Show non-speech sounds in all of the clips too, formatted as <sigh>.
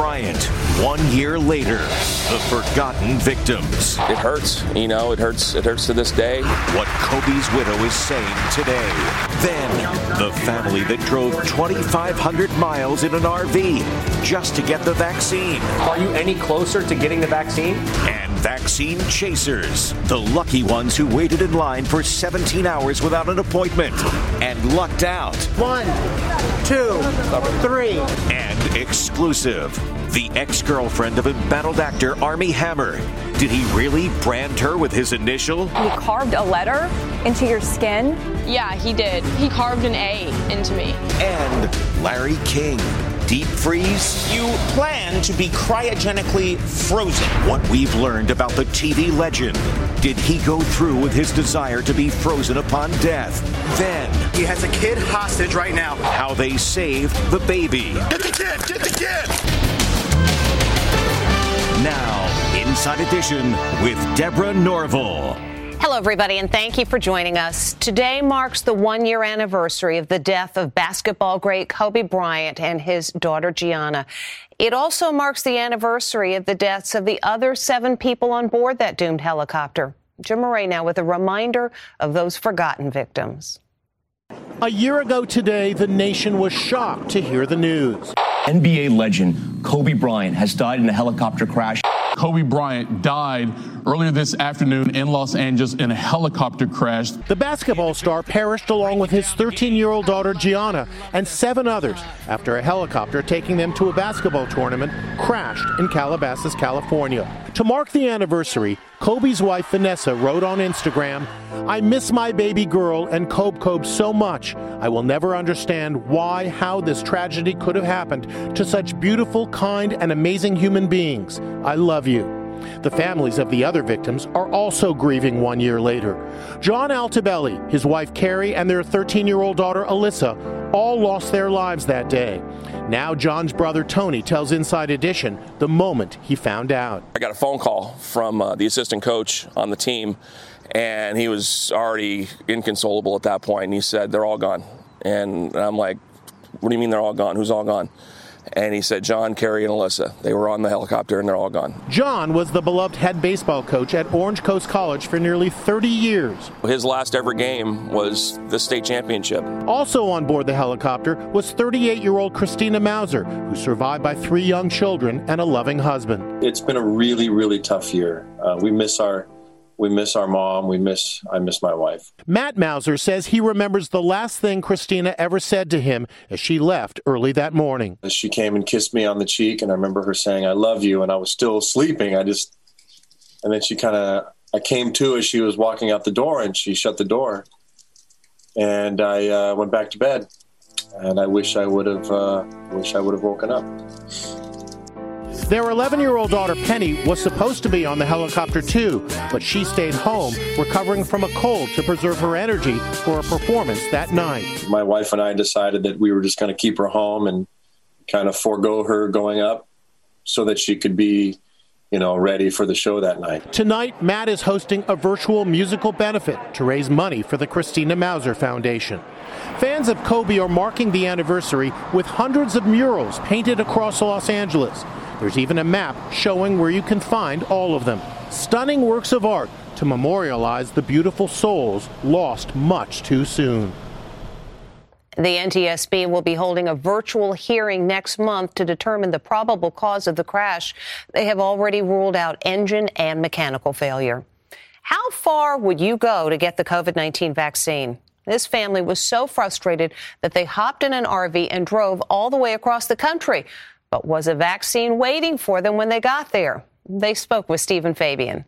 Bryant, one year later, the forgotten victims. It hurts, you know, it hurts it hurts to this day. What Kobe's widow is saying today. Then, the family that drove 2,500 miles in an RV just to get the vaccine. Are you any closer to getting the vaccine? And vaccine chasers, the lucky ones who waited in line for 17 hours without an appointment and lucked out. One, two, three. And exclusive, the ex girlfriend of embattled actor Armie Hammer. Did he really brand her with his initial? He carved a letter into your skin? Yeah, he did. He carved an A into me. And Larry King. Deep freeze? You plan to be cryogenically frozen. What we've learned about the TV legend. Did he go through with his desire to be frozen upon death? Then. He has a kid hostage right now. How they saved the baby. Get the kid! Get the kid! Now, Inside Edition with Deborah Norville. Hello, everybody, and thank you for joining us. Today marks the one year anniversary of the death of basketball great Kobe Bryant and his daughter Gianna. It also marks the anniversary of the deaths of the other seven people on board that doomed helicopter. Jim Moret now with a reminder of those forgotten victims. A year ago today, the nation was shocked to hear the news. NBA legend Kobe Bryant has died in a helicopter crash. Kobe Bryant died earlier this afternoon in Los Angeles in a helicopter crash. The basketball star perished along with his 13 year old daughter Gianna and seven others after a helicopter taking them to a basketball tournament crashed in Calabasas, California. To mark the anniversary, Kobe's wife Vanessa wrote on Instagram, I miss my baby girl and Kobe Kobe so much. I will never understand why, how this tragedy could have happened to such beautiful, kind, and amazing human beings. I love you. The families of the other victims are also grieving one year later. John Altobelli, his wife Keri, and their 13 year old daughter Alyssa all lost their lives that day. Now, John's brother Tony tells Inside Edition the moment he found out. I got a phone call from uh, the assistant coach on the team, and he was already inconsolable at that point. And he said, They're all gone. And I'm like, What do you mean they're all gone? Who's all gone? And he said, John, Keri, and Alyssa. They were on the helicopter and they're all gone. John was the beloved head baseball coach at Orange Coast College for nearly 30 years. His last ever game was the state championship. Also on board the helicopter was 38 year old Christina Mauser, who survived by three young children and a loving husband. It's been a really, really tough year. Uh, we miss our we miss our mom. We miss, I miss my wife. Matt Mauser says he remembers the last thing Christina ever said to him as she left early that morning. She came and kissed me on the cheek, and I remember her saying, I love you. And I was still sleeping. I just, and then she kind of, I came to as she was walking out the door and she shut the door. And I uh, went back to bed. And I wish I would have, uh, wish I would have woken up. Their 11 year old daughter Penny was supposed to be on the helicopter too, but she stayed home, recovering from a cold to preserve her energy for a performance that night. My wife and I decided that we were just going to keep her home and kind of forego her going up so that she could be you know, ready for the show that night. Tonight, Matt is hosting a virtual musical benefit to raise money for the Christina Mauser Foundation. Fans of Kobe are marking the anniversary with hundreds of murals painted across Los Angeles. There's even a map showing where you can find all of them. Stunning works of art to memorialize the beautiful souls lost much too soon. The NTSB will be holding a virtual hearing next month to determine the probable cause of the crash. They have already ruled out engine and mechanical failure. How far would you go to get the COVID 19 vaccine? This family was so frustrated that they hopped in an RV and drove all the way across the country. But was a vaccine waiting for them when they got there? They spoke with Stephen Fabian.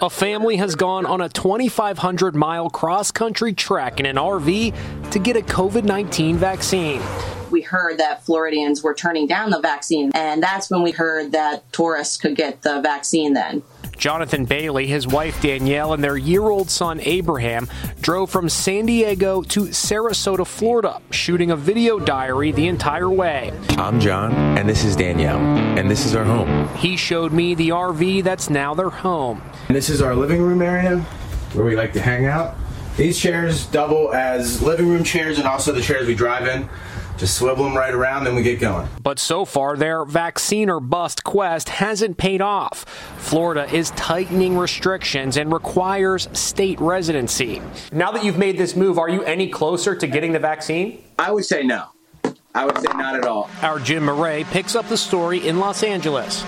A family has gone on a 2,500 mile cross country trek in an RV to get a COVID 19 vaccine. We heard that Floridians were turning down the vaccine, and that's when we heard that tourists could get the vaccine then. Jonathan Bailey, his wife Danielle, and their year old son Abraham drove from San Diego to Sarasota, Florida, shooting a video diary the entire way. I'm John, and this is Danielle, and this is our home. He showed me the RV that's now their home. And this is our living room area where we like to hang out. These chairs double as living room chairs and also the chairs we drive in. Just swivel them right around, then we get going. But so far, their vaccine or bust quest hasn't paid off. Florida is tightening restrictions and requires state residency. Now that you've made this move, are you any closer to getting the vaccine? I would say no. I would say not at all. Our Jim Moret picks up the story in Los Angeles.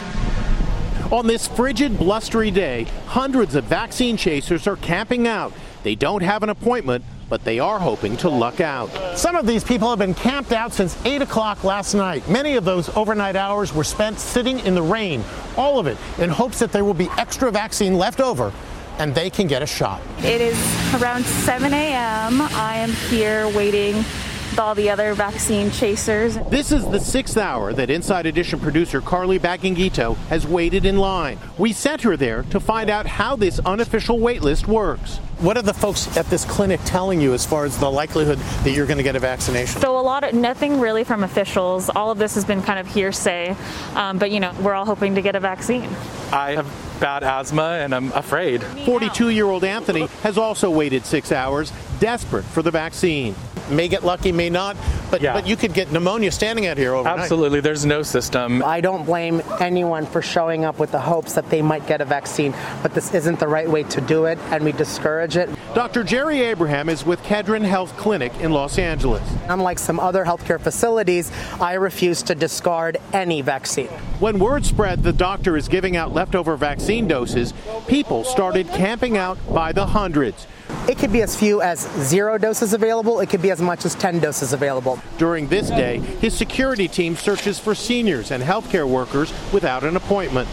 On this frigid, blustery day, hundreds of vaccine chasers are camping out. They don't have an appointment, but they are hoping to luck out. Some of these people have been camped out since 8 o'clock last night. Many of those overnight hours were spent sitting in the rain, all of it in hopes that there will be extra vaccine left over and they can get a shot. It is around 7 a.m. I am here waiting with all the other vaccine chasers. This is the sixth hour that Inside Edition producer Carly Bagangito has waited in line. We sent her there to find out how this unofficial wait list works. What are the folks at this clinic telling you as far as the likelihood that you're going to get a vaccination? So a lot of nothing really from officials. All of this has been kind of hearsay, um, but you know we're all hoping to get a vaccine. I have bad asthma and I'm afraid. 42 year old Anthony has also waited six hours, desperate for the vaccine. May get lucky, may not, but Yeah. but you could get pneumonia standing out here overnight. Absolutely, there's no system. I don't blame anyone for showing up with the hopes that they might get a vaccine, but this isn't the right way to do it, and we discourage it. Dr. Jerry Abraham is with Kedren Health Clinic in Los Angeles. Unlike some other healthcare facilities, I refuse to discard any vaccine. When word spread the doctor is giving out leftover vaccine doses, people started camping out by the hundreds. It could be as few as zero doses available, it could be as much as 10 doses available. During this day, his security team searches for seniors and healthcare workers without an appointment.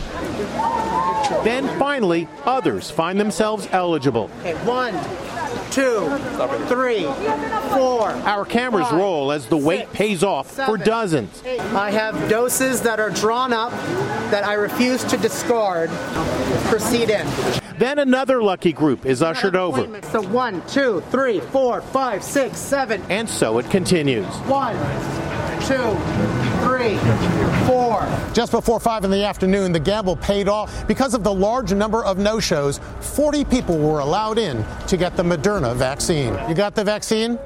Then finally, others find themselves eligible. Okay, one, two, three, four. Our cameras five, roll as the wait pays off for seven, dozens. I have doses that are drawn up that I refuse to discard. Proceed in. Then another lucky group is ushered over, So one, two, three, four, five, six, seven. and so it continues. One, two, three, four. Just before 5 in the afternoon, the gamble paid off. Because of the large number of no shows, 40 people were allowed in to get the Moderna vaccine. You got the vaccine?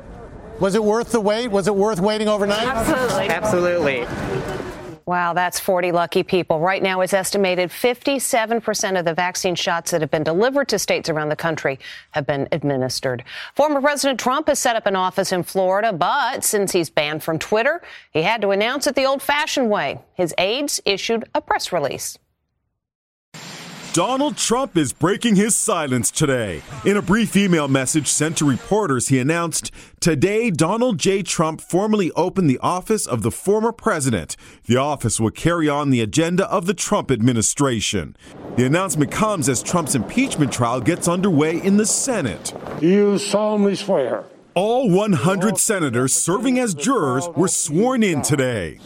Was it worth the wait? Was it worth waiting overnight? Absolutely. Absolutely. Wow, that's 40 lucky people. Right now, it's estimated 57% of the vaccine shots that have been delivered to states around the country have been administered. Former President Trump has set up an office in Florida, but since he's banned from Twitter, he had to announce it the old fashioned way. His aides issued a press release. Donald Trump is breaking his silence today. In a brief email message sent to reporters, he announced Today, Donald J. Trump formally opened the office of the former president. The office will carry on the agenda of the Trump administration. The announcement comes as Trump's impeachment trial gets underway in the Senate. You solemnly swear. All 100 senators serving as jurors were sworn in today.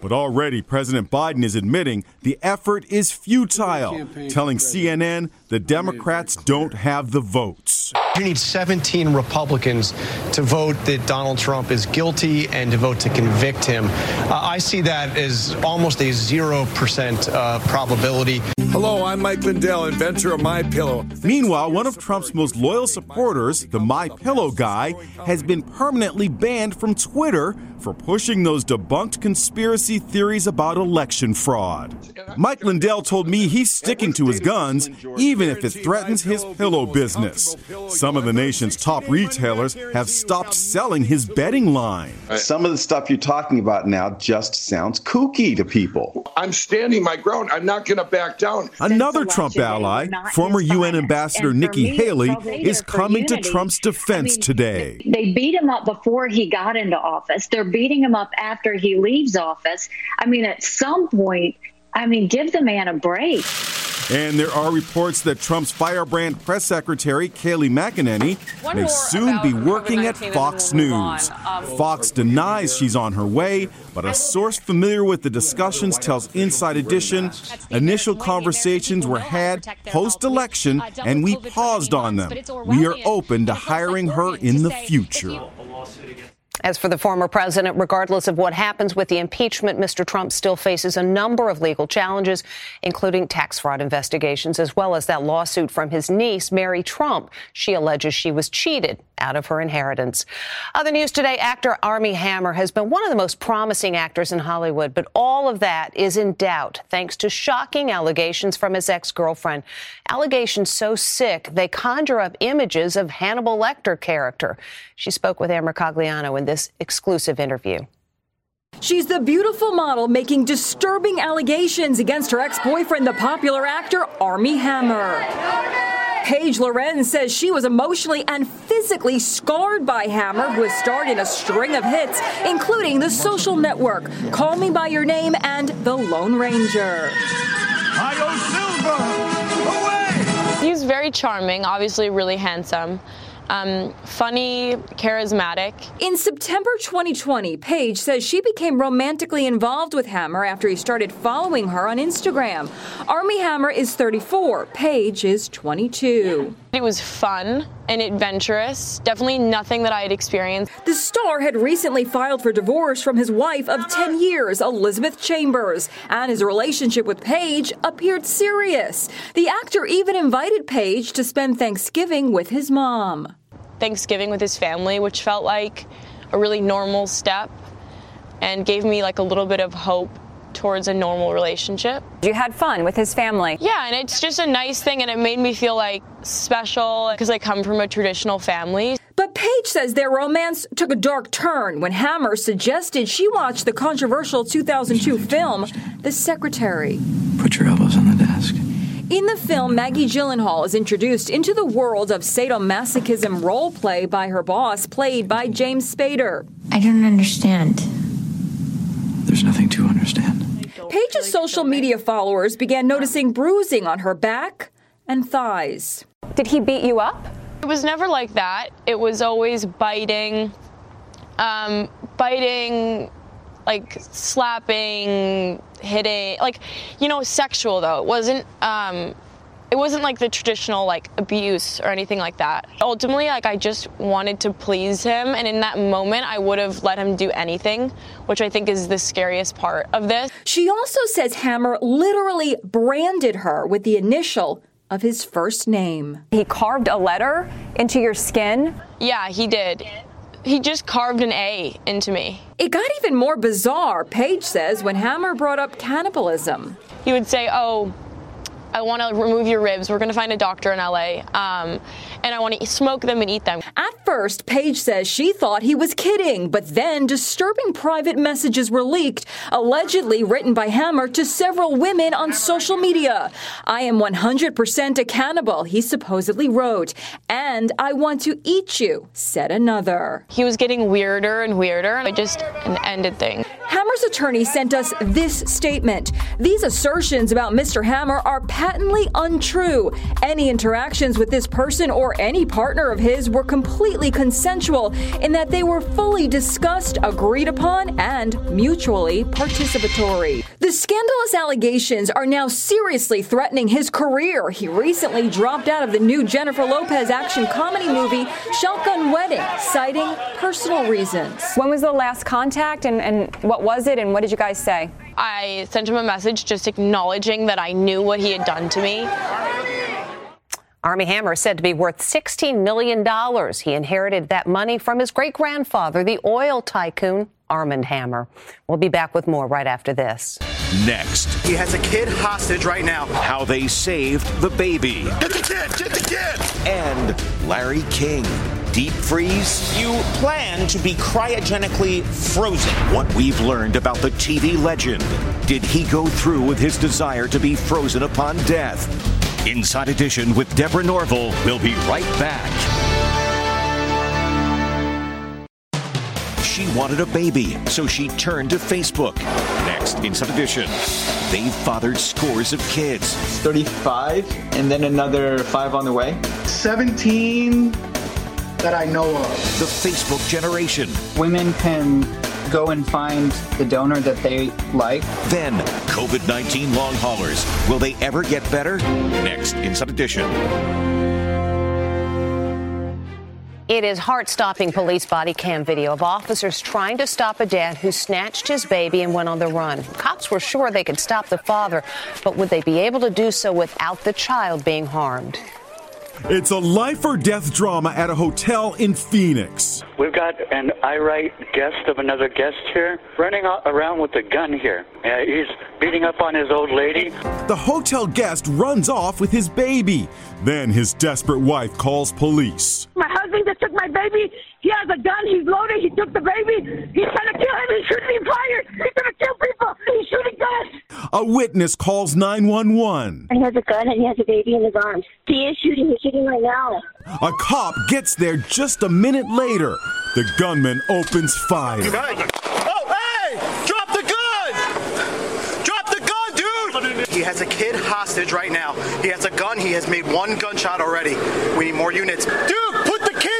But already President Biden is admitting the effort is futile, telling CNN the Democrats don't have the votes. You need 17 Republicans to vote that Donald Trump is guilty and to vote to convict him. Uh, I see that as almost a 0% uh, probability. Hello, I'm Mike Lindell, inventor of My Pillow. Meanwhile, one of Trump's most loyal supporters, the My Pillow guy, has been permanently banned from Twitter for pushing those debunked conspiracy theories about election fraud. Mike Lindell told me he's sticking to his guns even if it threatens his pillow business. Some of the nation's top retailers have stopped selling his bedding line. Some of the stuff you're talking about now just sounds kooky to people. I'm standing my ground. I'm not going to back down. down. Another Trump ally, former UN Ambassador Nikki Haley, is coming to Trump's defense today. They beat him up before he got into office. They're beating him up after he leaves office. I mean, at some point, I mean, give the man a break. And there are reports that Trump's firebrand press secretary, Kayleigh McEnany, may soon be working at Fox News. Um, Fox denies she's on her way, but a source familiar with the discussions tells Inside Edition initial conversations were had post election and we paused on them. We are open to hiring her in the future. As for the former president, regardless of what happens with the impeachment, Mr. Trump still faces a number of legal challenges, including tax fraud investigations, as well as that lawsuit from his niece, Mary Trump. She alleges she was cheated out of her inheritance. Other news today, actor Armie Hammer has been one of the most promising actors in Hollywood, but all of that is in doubt thanks to shocking allegations from his ex-girlfriend. Allegations so sick, they conjure up images of Hannibal Lecter character. She spoke with Amber Mercogliano in this exclusive interview. She's the beautiful model making disturbing allegations against her ex-boyfriend, the popular actor Armie Hammer. Paige Lorenz says she was emotionally and physically scarred by Hammer, who has starred in a string of hits, including The Social Network, Call Me By Your Name, and The Lone Ranger. He's very charming, obviously really handsome um, funny, charismatic. In September 2020, Paige says she became romantically involved with Hammer after he started following her on Instagram. Armie Hammer is 34, Paige is 22. It was fun and adventurous, definitely nothing that I had experienced. The star had recently filed for divorce from his wife of 10 years, Elizabeth Chambers, and his relationship with Paige appeared serious. The actor even invited Paige to spend Thanksgiving with his mom. Thanksgiving with his family, which felt like a really normal step and gave me like a little bit of hope towards a normal relationship. You had fun with his family. Yeah, and it's just a nice thing and it made me feel like special because I come from a traditional family. But Paige says their romance took a dark turn when Hammer suggested she watch the controversial 2002 film, The Secretary. Put your elbows on the desk. In the film, Maggie Gyllenhaal is introduced into the world of sadomasochism role play by her boss, played by James Spader. I don't understand. There's nothing to understand. Paige's social media followers began noticing bruising on her back and thighs. Did he beat you up? It was never like that. It was always biting, um, biting, like slapping, hitting, like, you know, sexual though. It wasn't, um, it wasn't like the traditional like abuse or anything like that. Ultimately, like I just wanted to please him, and in that moment, I would have let him do anything, which I think is the scariest part of this. She also says Hammer literally branded her with the initial of his first name. He carved a letter into your skin? Yeah, he did. He just carved an A into me. It got even more bizarre, Paige says, when Hammer brought up cannibalism. He would say, Oh, I want to remove your ribs. We're going to find a doctor in LA. Um, and I want to smoke them and eat them. At first, Paige says she thought he was kidding, but then disturbing private messages were leaked, allegedly written by Hammer to several women on social media. I am 100% a cannibal, he supposedly wrote. And I want to eat you, said another. He was getting weirder and weirder, and I just ended things. Hammer's attorney sent us this statement. These assertions about Mr. Hammer are patently untrue. Any interactions with this person or any partner of his were completely consensual in that they were fully discussed, agreed upon, and mutually participatory. The scandalous allegations are now seriously threatening his career. He recently dropped out of the new Jennifer Lopez action comedy movie Shotgun Wedding, citing personal reasons. When was the last contact and, and what was it and what did you guys say? I sent him a message just acknowledging that I knew what he had done to me. Armie Hammer is said to be worth $16 million. He inherited that money from his great grandfather, the oil tycoon Armand Hammer. We'll be back with more right after this. Next, he has a kid hostage right now. How they saved the baby. Get the kid! Get the kid! And Larry King. Deep freeze? You plan to be cryogenically frozen. What we've learned about the TV legend. Did he go through with his desire to be frozen upon death? Inside Edition with Deborah Norville will be right back. She wanted a baby, so she turned to Facebook. Next, Inside Edition. They've fathered scores of kids. 35, and then another five on the way. 17 that I know of. The Facebook generation. Women can go and find the donor that they like. Then, COVID 19 long haulers. Will they ever get better? Next, Inside Edition. It is heart stopping police body cam video of officers trying to stop a dad who snatched his baby and went on the run. Cops were sure they could stop the father, but would they be able to do so without the child being harmed? It's a life or death drama at a hotel in Phoenix. We've got an irate guest of another guest here running around with a gun here. Uh, he's beating up on his old lady. The hotel guest runs off with his baby. Then his desperate wife calls police. My has a gun. He's loaded. He took the baby. He's trying to kill him. He's shooting fire. He's going to kill people. He's shooting guns. A witness calls 911. He has a gun and he has a baby in his arms. He is shooting. He's shooting right now. A cop gets there just a minute later. The gunman opens fire. Oh, hey! Drop the gun! Drop the gun, dude! He has a kid hostage right now. He has a gun. He has made one gunshot already. We need more units. Dude, put the kid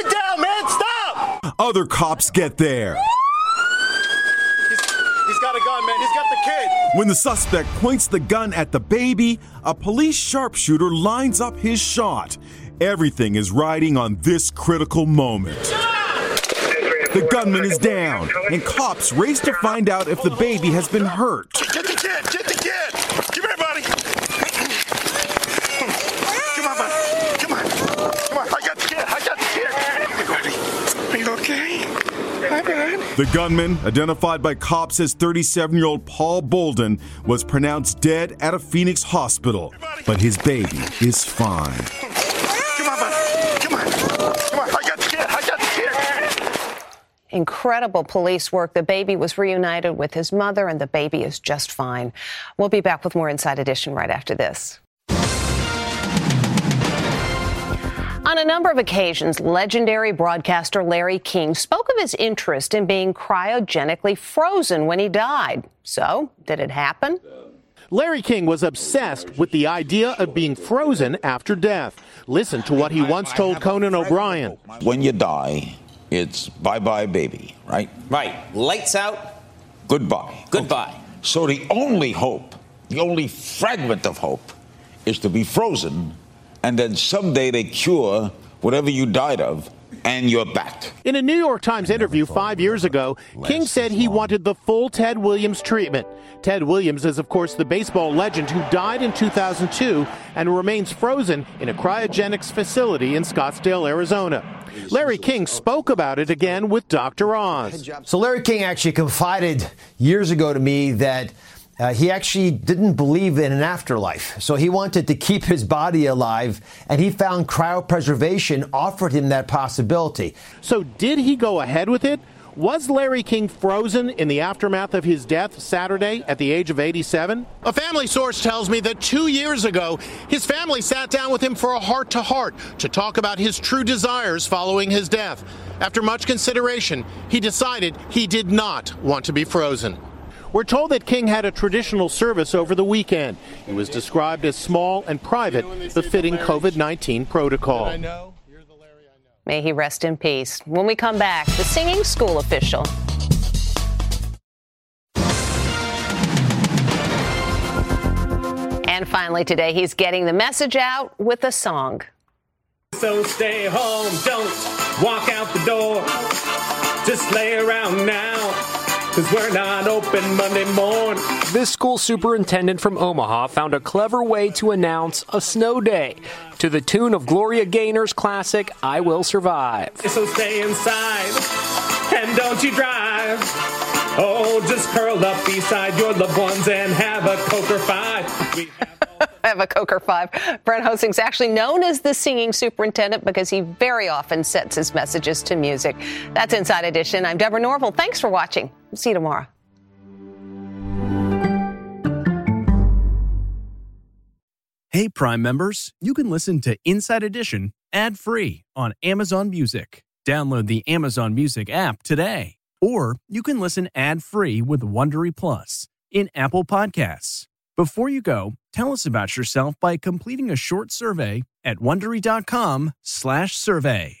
down, man! Stop! Other cops get there. He's got a gun, man. He's got the kid. When the suspect points the gun at the baby, a police sharpshooter lines up his shot. Everything is riding on this critical moment. The gunman is down, and cops race to find out if the baby has been hurt. Get the kid! Get the kid! Come here, buddy! Come on, buddy! Come on! Come on! I got the kid! I got the kid! Hey, buddy! Are you okay? Hi, bud. The gunman, identified by cops as 37 year old Paul Bolden, was pronounced dead at a Phoenix hospital, but his baby is fine. Come on! Come on! Come on! I got the kid! I got the kid! Incredible police work. The baby was reunited with his mother, and the baby is just fine. We'll be back with more Inside Edition right after this. On a number of occasions, legendary broadcaster Larry King spoke of his interest in being cryogenically frozen when he died. So, did it happen? Larry King was obsessed with the idea of being frozen after death. Listen to what he once told Conan O'Brien. When you die, it's bye bye, baby, right? Right. Lights out. Goodbye. Goodbye. So the only hope, the only fragment of hope, is to be frozen, and then someday they cure whatever you died of, and you're back. In a New York Times interview five years ago, King said he wanted the full Ted Williams treatment. Ted Williams is, of course, the baseball legend who died in 2002 and remains frozen in a cryogenics facility in Scottsdale, Arizona. Larry King spoke about it again with Dr. Oz. So Larry King actually confided years ago to me that uh, he actually didn't believe in an afterlife. So he wanted to keep his body alive, and he found cryopreservation offered him that possibility. So did he go ahead with it? Was Larry King frozen in the aftermath of his death Saturday at the age of 87? A family source tells me that two years ago, his family sat down with him for a heart to heart to talk about his true desires following his death. After much consideration, he decided he did not want to be frozen. We're told that King had a traditional service over the weekend. It was described as small and private, befitting COVID 19 protocol. May he rest in peace. When we come back, the singing school official. And finally, today, he's getting the message out with a song. So stay home, don't walk out the door. Just lay around now, cause we're not open Monday morning. This school superintendent from Omaha found a clever way to announce a snow day to the tune of Gloria Gaynor's classic, I Will Survive. So stay inside and don't you drive. Oh, just curl up beside your loved ones and have a Coke or five. <laughs> We have a Coker five. Brent Hoesing's actually known as the singing superintendent because he very often sets his messages to music. That's Inside Edition. I'm Deborah Norville. Thanks for watching. See you tomorrow. Hey, Prime members, you can listen to Inside Edition ad free on Amazon Music. Download the Amazon Music app today. Or you can listen ad free with Wondery Plus in Apple Podcasts. Before you go, tell us about yourself by completing a short survey at wondery.com/slash survey.